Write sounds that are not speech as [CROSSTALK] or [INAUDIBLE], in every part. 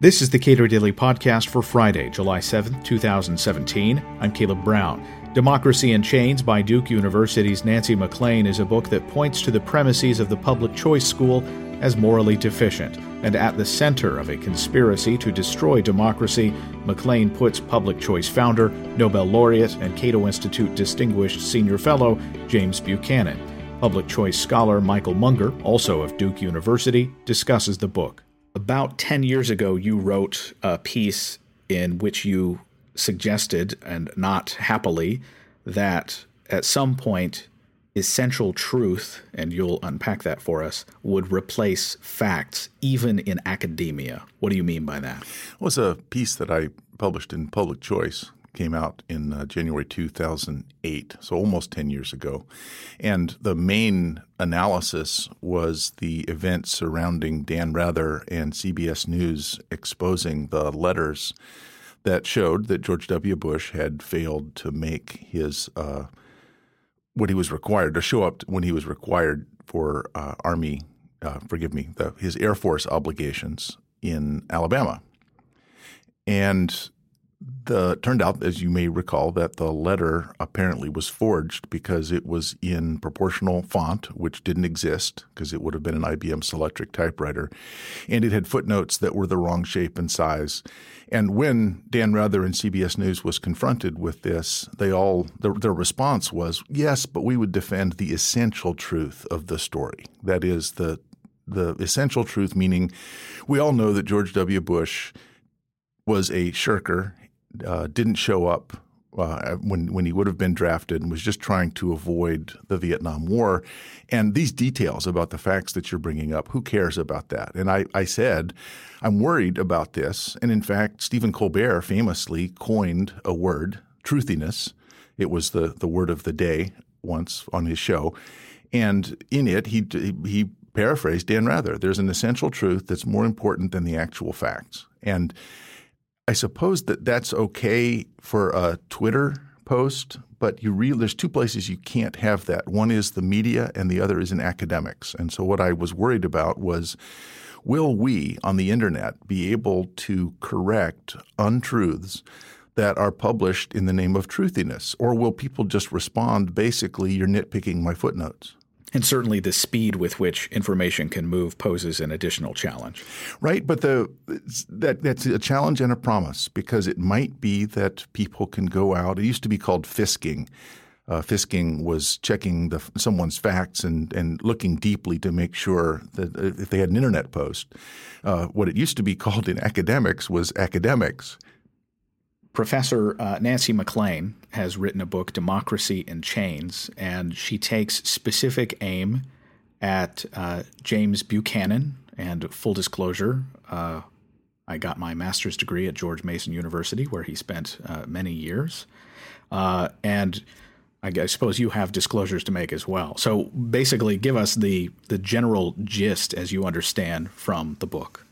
This is the Cato Daily Podcast for Friday, July 7th, 2017. I'm Caleb Brown. Democracy in Chains by Duke University's Nancy MacLean is a book that points to the premises of the public choice school as morally deficient. And at the center of a conspiracy to destroy democracy, MacLean puts public choice founder, Nobel laureate, and Cato Institute distinguished senior fellow James Buchanan. Public choice scholar Michael Munger, also of Duke University, discusses the book. About 10 years ago, you wrote a piece in which you suggested, and not happily, that at some point, essential truth, and you'll unpack that for us, would replace facts, even in academia. What do you mean by that? It was a piece that I published in Public Choice came out in uh, January 2008, so almost 10 years ago. And the main analysis was the events surrounding Dan Rather and CBS News exposing the letters that showed that George W. Bush had failed to make his uh, what he was required to show up when he was required for uh, Army, uh, forgive me, the, his Air Force obligations in Alabama. And the turned out, as you may recall, that the letter apparently was forged because it was in proportional font, which didn't exist because it would have been an IBM Selectric typewriter, and it had footnotes that were the wrong shape and size. And when Dan Rather and CBS News was confronted with this, they all their, their response was, "Yes, but we would defend the essential truth of the story. That is the the essential truth, meaning we all know that George W. Bush." was a shirker uh, didn't show up uh, when when he would have been drafted and was just trying to avoid the Vietnam War. And these details about the facts that you're bringing up, who cares about that? And I, I said, I'm worried about this. And in fact, Stephen Colbert famously coined a word, truthiness. It was the the word of the day once on his show, and in it he he paraphrased Dan Rather. There's an essential truth that's more important than the actual facts, and I suppose that that's okay for a Twitter post, but you really there's two places you can't have that. One is the media, and the other is in academics. And so what I was worried about was. Will we on the internet be able to correct untruths that are published in the name of truthiness? Or will people just respond basically, you're nitpicking my footnotes? And certainly the speed with which information can move poses an additional challenge. Right, but the that that's a challenge and a promise because it might be that people can go out. It used to be called fisking. Uh, fisking was checking the, someone's facts and, and looking deeply to make sure that if they had an internet post. Uh, what it used to be called in academics was academics. Professor uh, Nancy MacLean has written a book, Democracy in Chains, and she takes specific aim at uh, James Buchanan. And full disclosure, uh, I got my master's degree at George Mason University, where he spent uh, many years. Uh, and I, I suppose you have disclosures to make as well. So basically, give us the the general gist as you understand from the book.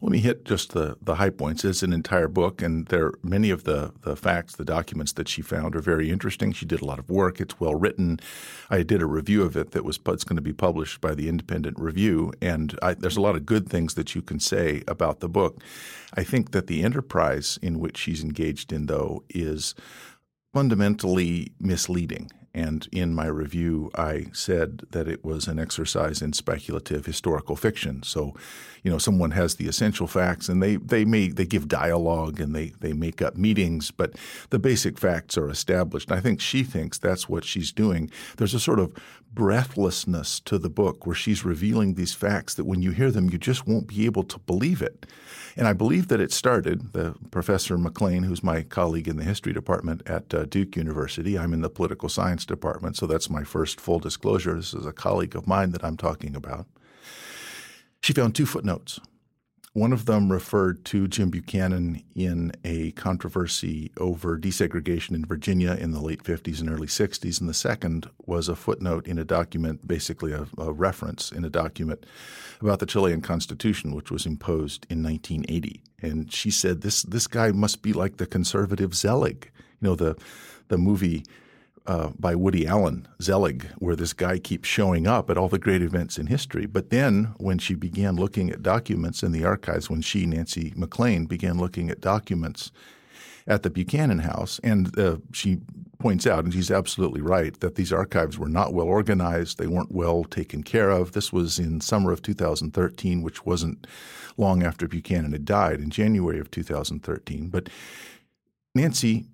Let me hit just the, the high points. It's an entire book, and there many of the, the facts, the documents that she found are very interesting. She did a lot of work. It's well written. I did a review of it that was it's going to be published by the Independent Review, and I, there's a lot of good things that you can say about the book. I think that the enterprise in which she's engaged in, though, is fundamentally misleading. And in my review, I said that it was an exercise in speculative historical fiction. So, you know, someone has the essential facts and they, they may they give dialogue and they, they make up meetings, but the basic facts are established. And I think she thinks that's what she's doing. There's a sort of breathlessness to the book where she's revealing these facts that when you hear them, you just won't be able to believe it. And I believe that it started, the Professor MacLean, who's my colleague in the history department at uh, Duke University. I'm in the political science department, so that's my first full disclosure. This is a colleague of mine that I'm talking about. She found two footnotes. One of them referred to Jim Buchanan in a controversy over desegregation in Virginia in the late 50s and early 60s. And the second was a footnote in a document, basically a, a reference in a document about the Chilean Constitution, which was imposed in 1980. And she said, this, this guy must be like the conservative Zelig. You know, the, the movie uh, by Woody Allen, Zelig, where this guy keeps showing up at all the great events in history. But then, when she began looking at documents in the archives, when she, Nancy MacLean, began looking at documents at the Buchanan House, and uh, she points out, and she's absolutely right, that these archives were not well organized. They weren't well taken care of. This was in summer of 2013, which wasn't long after Buchanan had died in January of 2013. But Nancy,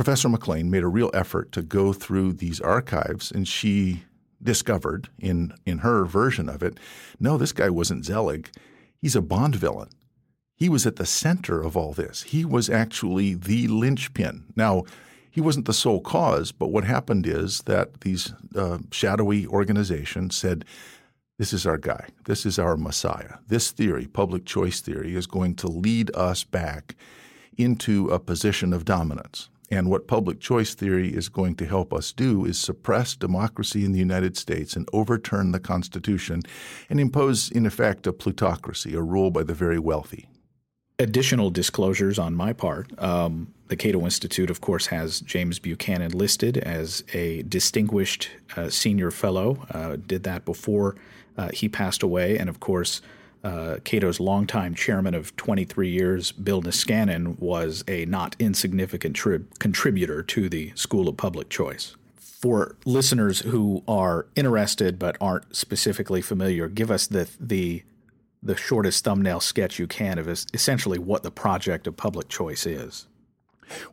Professor MacLean, made a real effort to go through these archives, and she discovered in in her version of it, no, this guy wasn't Zelig. He's a Bond villain. He was at the center of all this. He was actually the linchpin. Now, he wasn't the sole cause, but what happened is that these uh, shadowy organizations said, this is our guy. This is our Messiah. This theory, public choice theory, is going to lead us back into a position of dominance. And what public choice theory is going to help us do is suppress democracy in the United States and overturn the Constitution and impose, in effect, a plutocracy, a rule by the very wealthy. Additional disclosures on my part. Um, the Cato Institute, of course, has James Buchanan listed as a distinguished uh, senior fellow. Uh, did that before uh, he passed away. And of course, uh, Cato's longtime chairman of 23 years, Bill Niskanen, was a not insignificant tri- contributor to the School of Public Choice. For listeners who are interested but aren't specifically familiar, give us the the the shortest thumbnail sketch you can of essentially what the project of public choice is.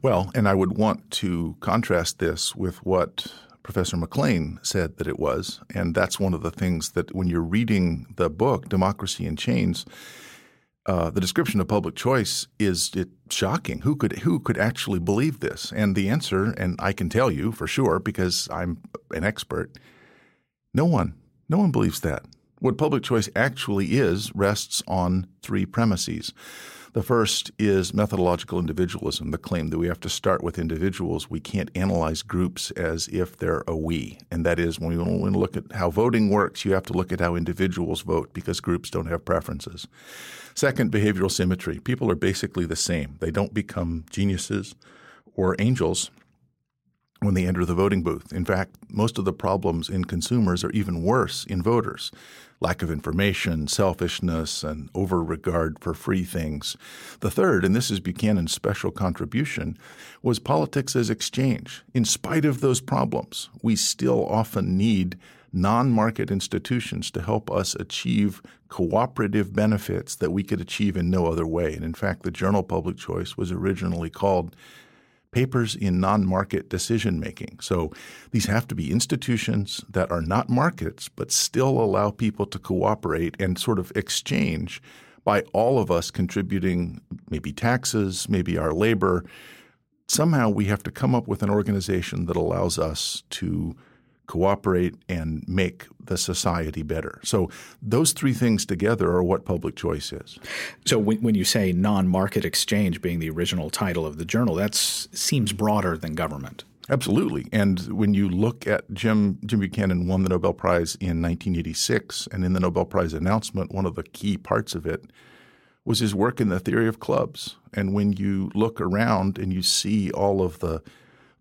Well, and I would want to contrast this with what Professor MacLean said that it was. And that's one of the things that when you're reading the book, Democracy in Chains, uh, the description of public choice is it shocking. Who could who could actually believe this? And the answer, and I can tell you for sure because I'm an expert, no one. No one believes that. What public choice actually is rests on three premises. The first is methodological individualism, the claim that we have to start with individuals. We can't analyze groups as if they're a we. And that is when we look at how voting works, you have to look at how individuals vote because groups don't have preferences. Second, behavioral symmetry. People are basically the same. They don't become geniuses or angels when they enter the voting booth. In fact, most of the problems in consumers are even worse in voters lack of information, selfishness, and over regard for free things. The third, and this is Buchanan's special contribution, was politics as exchange. In spite of those problems, we still often need non market institutions to help us achieve cooperative benefits that we could achieve in no other way. And in fact, the journal Public Choice was originally called papers in non market decision making. So these have to be institutions that are not markets, but still allow people to cooperate and sort of exchange by all of us contributing maybe taxes, maybe our labor. Somehow we have to come up with an organization that allows us to cooperate, and make the society better. So those three things together are what public choice is. So when, when you say non-market exchange being the original title of the journal, that seems broader than government. Absolutely. And when you look at Jim Jim Buchanan won the Nobel Prize in 1986, and in the Nobel Prize announcement, one of the key parts of it was his work in the theory of clubs. And when you look around and you see all of the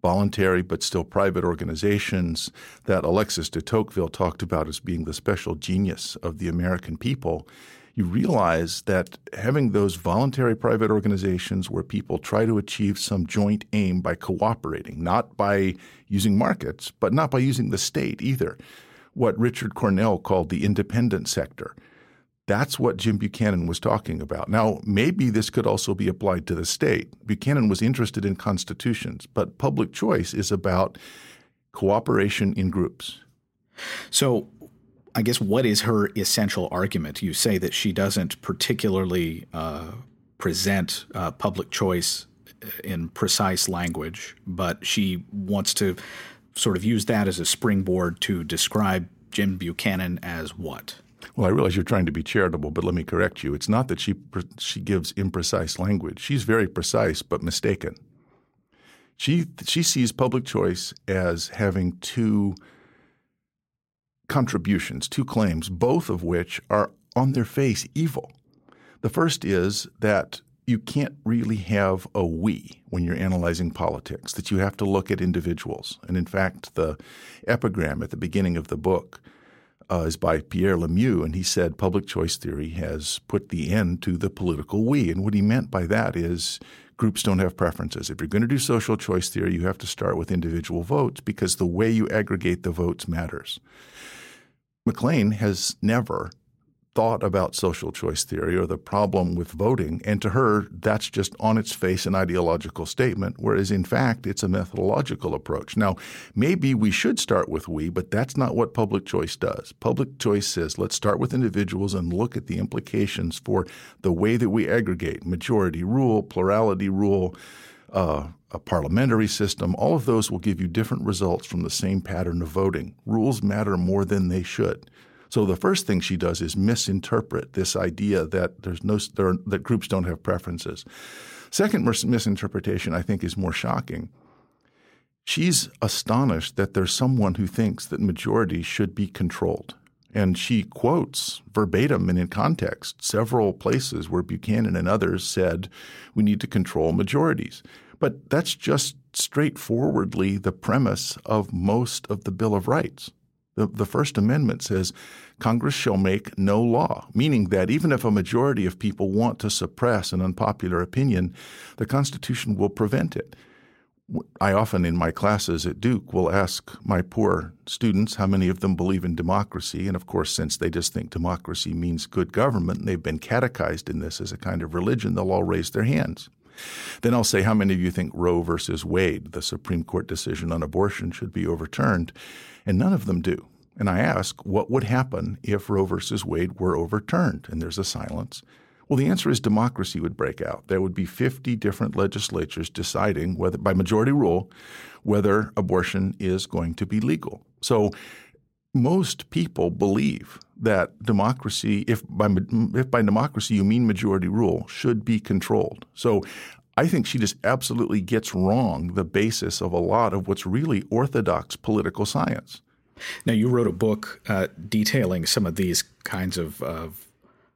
voluntary but still private organizations that Alexis de Tocqueville talked about as being the special genius of the American people, you realize that having those voluntary private organizations where people try to achieve some joint aim by cooperating, not by using markets, but not by using the state either, what Richard Cornuelle called the independent sector – that's what Jim Buchanan was talking about. Now, maybe this could also be applied to the state. Buchanan was interested in constitutions, but public choice is about cooperation in groups. So, I guess what is her essential argument? You say that she doesn't particularly uh, present uh, public choice in precise language, but she wants to sort of use that as a springboard to describe Jim Buchanan as what? Well, I realize you're trying to be charitable, but let me correct you. It's not that she she gives imprecise language. She's very precise but mistaken. She she sees public choice as having two contributions, two claims, both of which are on their face evil. The first is that you can't really have a we when you're analyzing politics, that you have to look at individuals. And in fact, the epigram at the beginning of the book uh, is by Pierre Lemieux, and he said public choice theory has put the end to the political we. And what he meant by that is groups don't have preferences. If you're going to do social choice theory, you have to start with individual votes because the way you aggregate the votes matters. MacLean has never thought about social choice theory or the problem with voting. And to her, that's just on its face an ideological statement, whereas in fact, it's a methodological approach. Now, maybe we should start with we, but that's not what public choice does. Public choice says let's start with individuals and look at the implications for the way that we aggregate majority rule, plurality rule. Uh, a parliamentary system, all of those will give you different results from the same pattern of voting. Rules matter more than they should. So the first thing she does is misinterpret this idea that there's no there are, that groups don't have preferences. Second misinterpretation, I think, is more shocking. She's astonished that there's someone who thinks that majorities should be controlled. And she quotes verbatim and in context several places where Buchanan and others said we need to control majorities. But that's just straightforwardly the premise of most of the Bill of Rights. The, the First Amendment says Congress shall make no law, meaning that even if a majority of people want to suppress an unpopular opinion, the Constitution will prevent it. I often in my classes at Duke will ask my poor students how many of them believe in democracy. And of course, since they just think democracy means good government and they've been catechized in this as a kind of religion, they'll all raise their hands. Then I'll say, How many of you think Roe versus Wade, the Supreme Court decision on abortion, should be overturned? And none of them do. And I ask, What would happen if Roe versus Wade were overturned? And there's a silence. Well, the answer is democracy would break out. There would be 50 different legislatures deciding whether, by majority rule, whether abortion is going to be legal. So most people believe that democracy, if by, if by democracy you mean majority rule, should be controlled. So I think she just absolutely gets wrong the basis of a lot of what's really orthodox political science. Now, you wrote a book uh, detailing some of these kinds of, of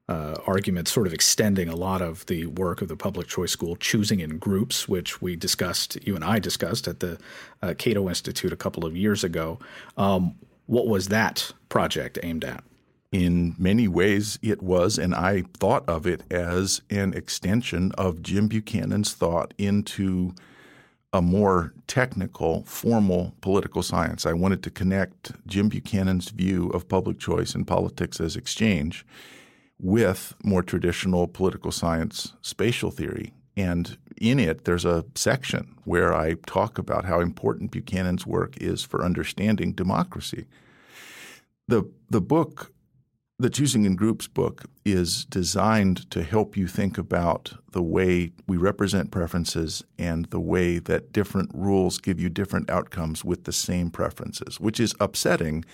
uh, arguments, sort of extending a lot of the work of the public choice school, choosing in groups, which we discussed, you and I discussed at the uh, Cato Institute a couple of years ago. Um, what was that project aimed at? In many ways, it was, and I thought of it as an extension of Jim Buchanan's thought into a more technical, formal political science. I wanted to connect Jim Buchanan's view of public choice and politics as exchange with more traditional political science spatial theory. And in it, there's a section where I talk about how important Buchanan's work is for understanding democracy. The, the book, the Choosing in Groups book, is designed to help you think about the way we represent preferences and the way that different rules give you different outcomes with the same preferences, which is upsetting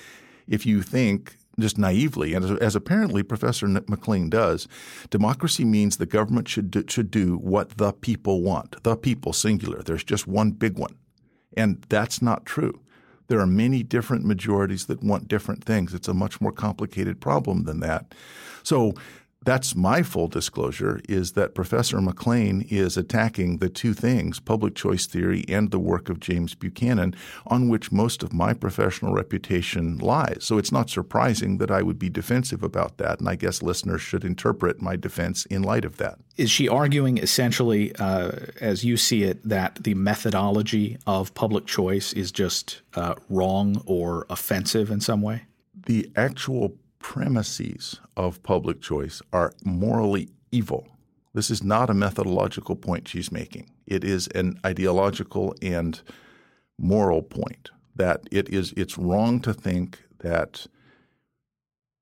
if you think just naively, and as, as, apparently Professor MacLean does, democracy means the government should do, should do what the people want. The people, singular. There's just one big one, and that's not true. There are many different majorities that want different things. It's a much more complicated problem than that. So that's my full disclosure is that Professor MacLean is attacking the two things, public choice theory and the work of James Buchanan, on which most of my professional reputation lies. So it's not surprising that I would be defensive about that, and I guess listeners should interpret my defense in light of that. Is she arguing essentially, uh, as you see it, that the methodology of public choice is just uh, wrong or offensive in some way? The actual premises of public choice are morally evil. This is not a methodological point she's making. It is an ideological and moral point that it is it's wrong to think that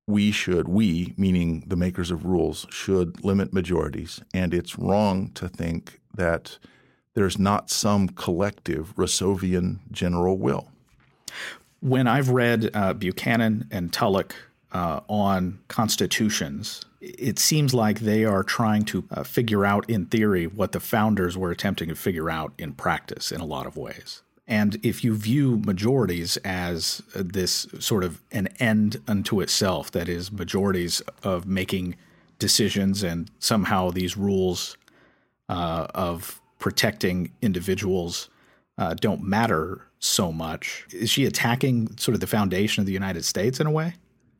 we should we meaning the makers of rules should limit majorities and it's wrong to think that there's not some collective Rousseauian general will. When I've read uh, Buchanan and Tullock uh, on constitutions, it seems like they are trying to uh, figure out in theory what the founders were attempting to figure out in practice in a lot of ways. And if you view majorities as uh, this sort of an end unto itself, that is, majorities of making decisions and somehow these rules uh, of protecting individuals uh, don't matter so much. Is she attacking sort of the foundation of the United States in a way?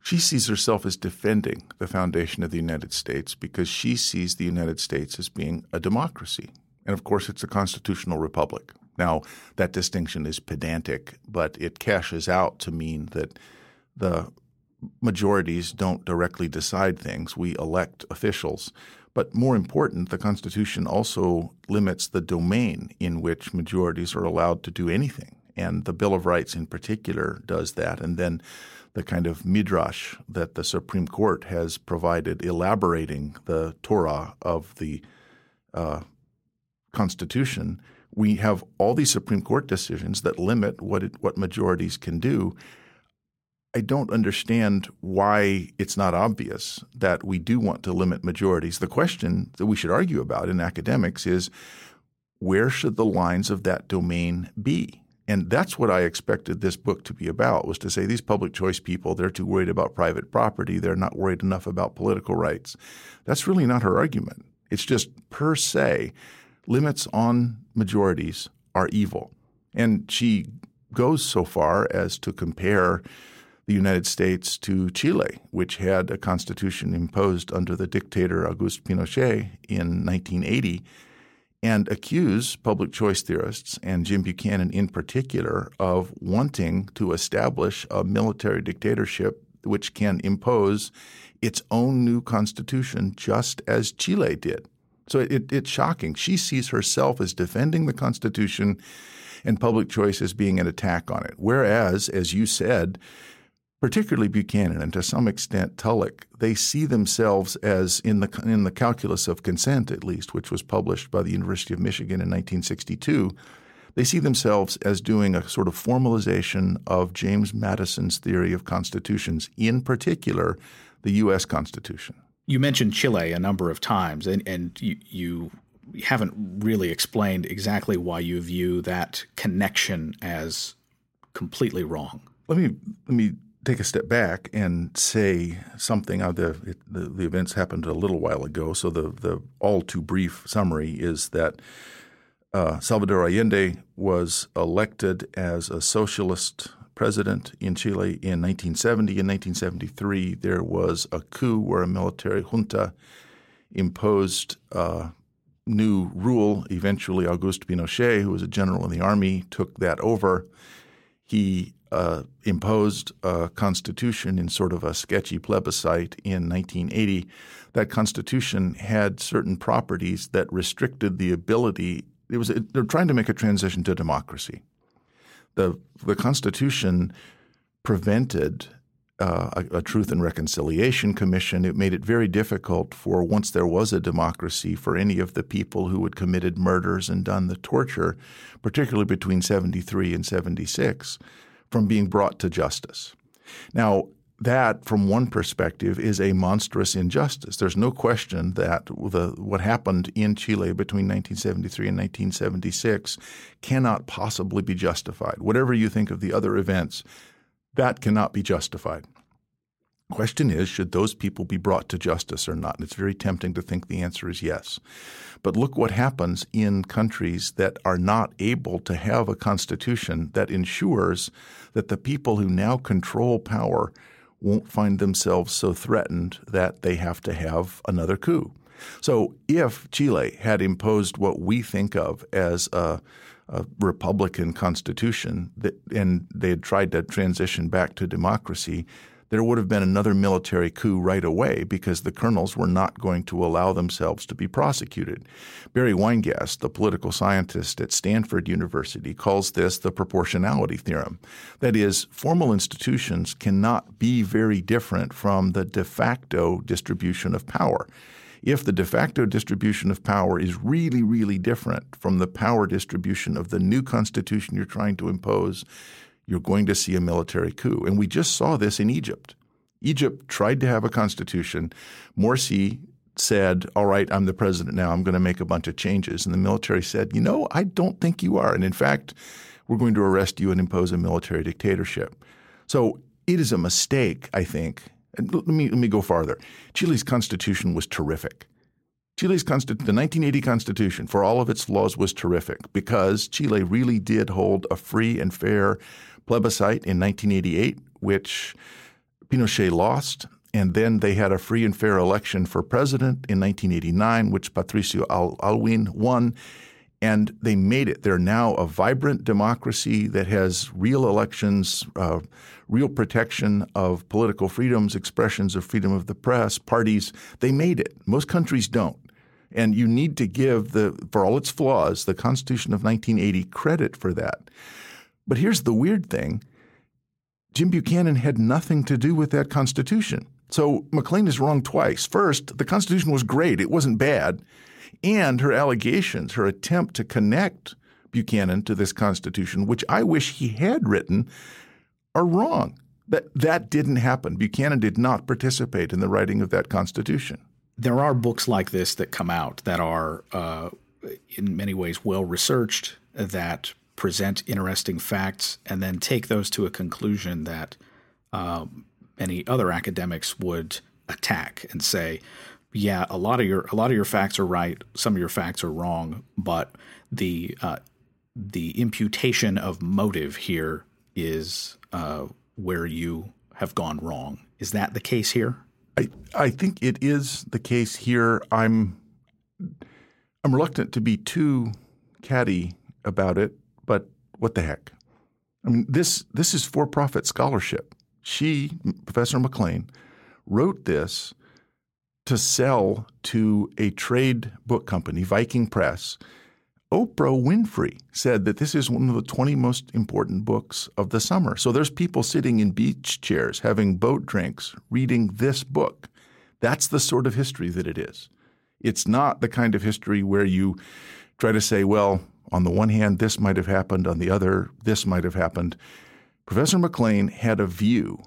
She sees herself as defending the foundation of the United States because she sees the United States as being a democracy. And of course, it's a constitutional republic. Now, that distinction is pedantic, but it cashes out to mean that the majorities don't directly decide things. We elect officials. But more important, the Constitution also limits the domain in which majorities are allowed to do anything. And the Bill of Rights in particular does that. And then the kind of midrash that the Supreme Court has provided elaborating the Torah of the uh, Constitution, we have all these Supreme Court decisions that limit what it, what majorities can do. I don't understand why it's not obvious that we do want to limit majorities. The question that we should argue about in academics is where should the lines of that domain be? And that's what I expected this book to be about was to say these public choice people, they're too worried about private property. They're not worried enough about political rights. That's really not her argument. It's just per se, limits on majorities are evil. And she goes so far as to compare the United States to Chile, which had a constitution imposed under the dictator Augusto Pinochet in 1980 and accuse public choice theorists and Jim Buchanan in particular of wanting to establish a military dictatorship which can impose its own new constitution just as Chile did. So it, it's shocking. She sees herself as defending the Constitution and public choice as being an attack on it. Whereas, as you said, particularly Buchanan and to some extent Tullock, they see themselves as in the in the calculus of consent, at least, which was published by the University of Michigan in 1962. They see themselves as doing a sort of formalization of James Madison's theory of constitutions, in particular, the U.S. Constitution. You mentioned Chile a number of times, and, and you, you haven't really explained exactly why you view that connection as completely wrong. Let me let me take a step back and say something. Uh, the, it, the, the events happened a little while ago, so the the all too brief summary is that uh, Salvador Allende was elected as a socialist president in Chile in 1970. In 1973, there was a coup where a military junta imposed uh, new rule. Eventually, Augusto Pinochet, who was a general in the army, took that over. He uh, imposed a constitution in sort of a sketchy plebiscite in 1980. That constitution had certain properties that restricted the ability. It was they're trying to make a transition to democracy. The the constitution prevented uh, a, a, Truth and Reconciliation Commission. It made it very difficult for once there was a democracy for any of the people who had committed murders and done the torture, particularly between 73 and 76 from being brought to justice. Now, that, from one perspective, is a monstrous injustice. There's no question that the, what happened in Chile between 1973 and 1976 cannot possibly be justified. Whatever you think of the other events, that cannot be justified. Question is, should those people be brought to justice or not? And it's very tempting to think the answer is yes. But look what happens in countries that are not able to have a constitution that ensures that the people who now control power won't find themselves so threatened that they have to have another coup. So if Chile had imposed what we think of as a, a Republican constitution that, and they had tried to transition back to democracy, there would have been another military coup right away because the colonels were not going to allow themselves to be prosecuted. Barry Weingast, the political scientist at Stanford University, calls this the proportionality theorem. That is, formal institutions cannot be very different from the de facto distribution of power. If the de facto distribution of power is really, really different from the power distribution of the new constitution you're trying to impose, you're going to see a military coup. And we just saw this in Egypt. Egypt tried to have a constitution. Morsi said, All right, I'm the president now. I'm going to make a bunch of changes. And the military said, You know, I don't think you are. And in fact, we're going to arrest you and impose a military dictatorship. So it is a mistake, I think. And let me, let me go farther. Chile's constitution was terrific. Chile's consti- the 1980 Constitution, for all of its flaws, was terrific because Chile really did hold a free and fair plebiscite in 1988, which Pinochet lost. And then they had a free and fair election for president in 1989, which Patricio Al- Aylwin won. And they made it. They're now a vibrant democracy that has real elections, uh, real protection of political freedoms, expressions of freedom of the press, parties. They made it. Most countries don't. And you need to give the, for all its flaws, the Constitution of 1980 credit for that. But here's the weird thing Jim Buchanan had nothing to do with that Constitution. So MacLean is wrong twice. First, the Constitution was great, it wasn't bad. And her allegations, her attempt to connect Buchanan to this Constitution, which I wish he had written, are wrong. That, that didn't happen. Buchanan did not participate in the writing of that Constitution there are books like this that come out that are, uh, in many ways, well researched, that present interesting facts, and then take those to a conclusion that uh, any other academics would attack and say, "Yeah, a lot of your a lot of your facts are right, some of your facts are wrong, but the uh, the imputation of motive here is uh, where you have gone wrong." Is that the case here? I, I think it is the case here. I'm I'm reluctant to be too catty about it, but what the heck? I mean, this this is for-profit scholarship. She, Professor MacLean, wrote this to sell to a trade book company, Viking Press, Oprah Winfrey said that this is one of the 20 most important books of the summer. So there's people sitting in beach chairs having boat drinks reading this book. That's the sort of history that it is. It's not the kind of history where you try to say, well, on the one hand, this might have happened, on the other, this might have happened. Professor MacLean had a view.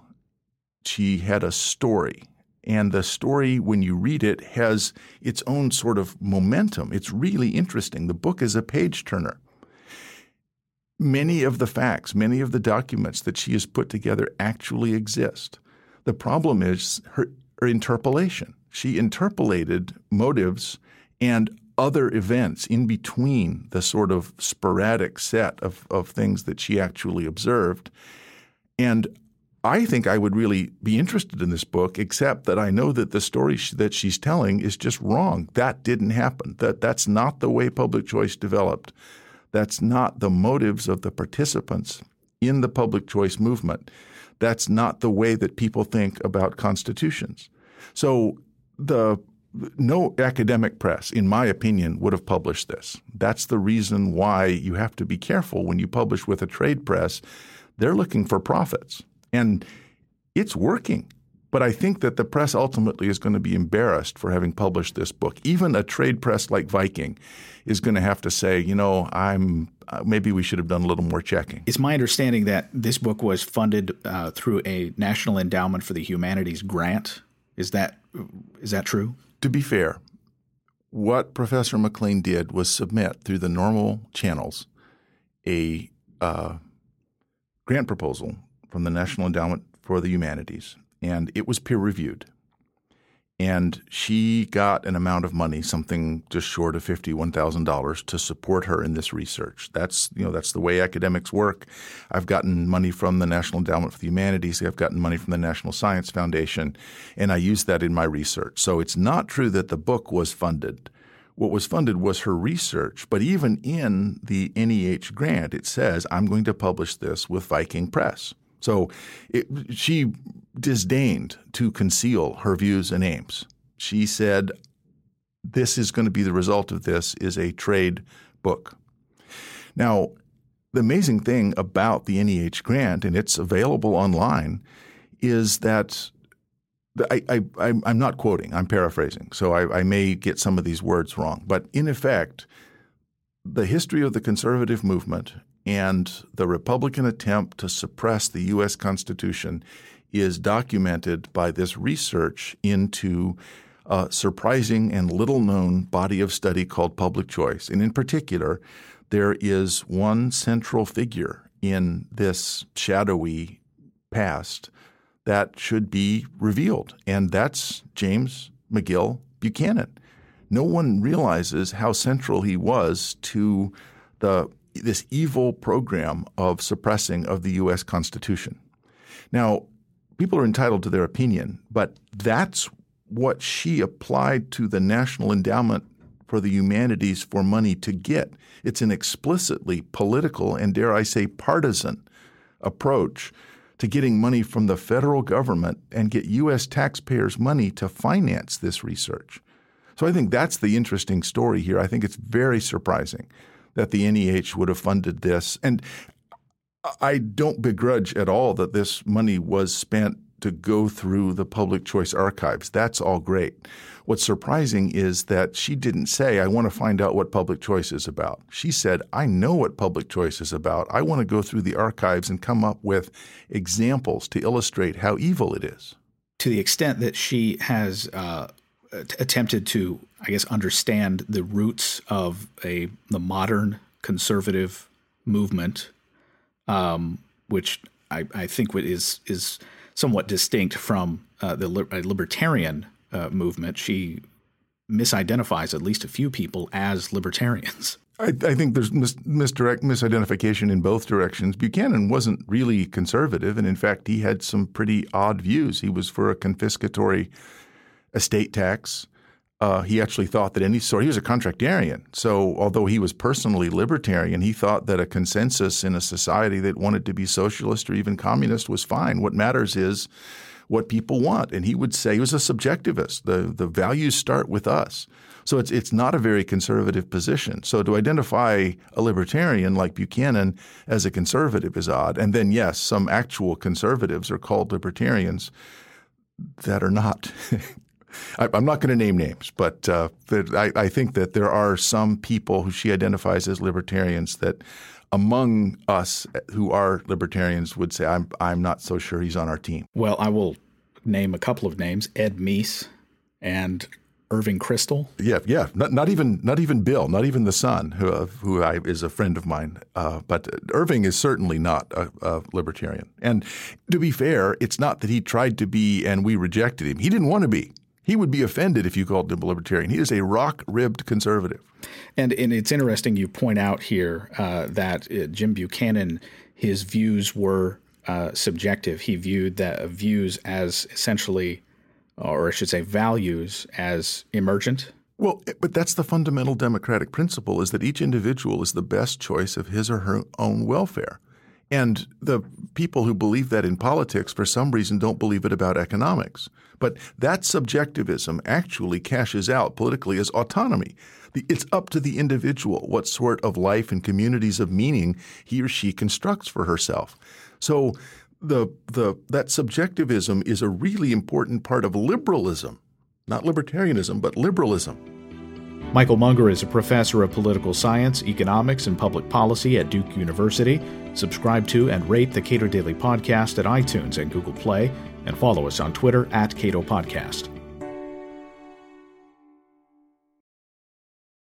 She had a story. And the story, when you read it, has its own sort of momentum. It's really interesting. The book is a page turner. Many of the facts, many of the documents that she has put together actually exist. The problem is her, her interpolation. She interpolated motives and other events in between the sort of sporadic set of, of things that she actually observed. And I think I would really be interested in this book, except that I know that the story that she's telling is just wrong. That didn't happen. That that's not the way public choice developed. That's not the motives of the participants in the public choice movement. That's not the way that people think about constitutions. So the no academic press, in my opinion, would have published this. That's the reason why you have to be careful when you publish with a trade press. They're looking for profits. And it's working. But I think that the press ultimately is going to be embarrassed for having published this book. Even a trade press like Viking is going to have to say, you know, I'm uh, maybe we should have done a little more checking. It's my understanding that this book was funded uh, through a National Endowment for the Humanities grant. Is that is that true? To be fair, what Professor MacLean did was submit through the normal channels a uh, grant proposal from the National Endowment for the Humanities, and it was peer reviewed. And she got an amount of money, something just short of fifty-one thousand dollars, to support her in this research. That's you know that's the way academics work. I've gotten money from the National Endowment for the Humanities. I've gotten money from the National Science Foundation, and I use that in my research. So it's not true that the book was funded. What was funded was her research. But even in the NEH grant, it says I'm going to publish this with Viking Press. So it, she disdained to conceal her views and aims. She said, this is going to be the result of this is a trade book. Now, the amazing thing about the NEH grant, and it's available online, is that I, I, I'm not quoting, I'm paraphrasing, so I, I may get some of these words wrong. But in effect, the history of the conservative movement and the Republican attempt to suppress the U.S. Constitution is documented by this research into a surprising and little known body of study called public choice. And in particular, there is one central figure in this shadowy past that should be revealed, and that's James McGill Buchanan. no one realizes how central he was to the this evil program of suppressing of the U.S. Constitution. Now, people are entitled to their opinion, but that's what she applied to the National Endowment for the Humanities for money to get. It's an explicitly political and, dare I say, partisan approach to getting money from the federal government and get U.S. taxpayers' money to finance this research. So I think that's the interesting story here. I think it's very surprising that the NEH would have funded this. And I don't begrudge at all that this money was spent to go through the public choice archives. That's all great. What's surprising is that she didn't say, I want to find out what public choice is about. She said, I know what public choice is about. I want to go through the archives and come up with examples to illustrate how evil it is. To the extent that she has uh, attempted to, I guess, understand the roots of a the modern conservative movement, um, which I, I, think is is somewhat distinct from uh, the libertarian uh, movement. She misidentifies at least a few people as libertarians. I, I think there's mis- misdirect misidentification in both directions. Buchanan wasn't really conservative, and in fact, he had some pretty odd views. He was for a confiscatory estate tax. Uh, he actually thought that any sort, he was a contractarian. So, although he was personally libertarian, he thought that a consensus in a society that wanted to be socialist or even communist was fine. What matters is what people want. And he would say he was a subjectivist. The, the values start with us. So, it's, it's not a very conservative position. So, to identify a libertarian like Buchanan as a conservative is odd. And then, yes, some actual conservatives are called libertarians that are not [LAUGHS] I, am not going to name names, but uh, I, I, think that there are some people who she identifies as libertarians that among us who are libertarians would say, I'm, I'm not so sure he's on our team. Well, I will name a couple of names Ed Meese and Irving Kristol. Yeah, yeah. Not, not even not even Bill, not even the son, who uh, who I, is a friend of mine. Uh, but Irving is certainly not a, a, libertarian. And to be fair, it's not that he tried to be and we rejected him. He didn't want to be. He would be offended if you called him a libertarian. He is a rock ribbed conservative. And, and it's interesting you point out here uh, that uh, Jim Buchanan, his views were uh, subjective. He viewed that views as essentially, or I should say, values as emergent. Well, but that's the fundamental democratic principle: is that each individual is the best choice of his or her own welfare. And the people who believe that in politics, for some reason, don't believe it about economics. But that subjectivism actually cashes out politically as autonomy. It's up to the individual what sort of life and communities of meaning he or she constructs for herself. So the, the, that subjectivism is a really important part of liberalism, not libertarianism, but liberalism. Michael Munger is a professor of political science, economics, and public policy at Duke University. Subscribe to and rate the Cato Daily Podcast at iTunes and Google Play, and follow us on Twitter at Cato Podcast.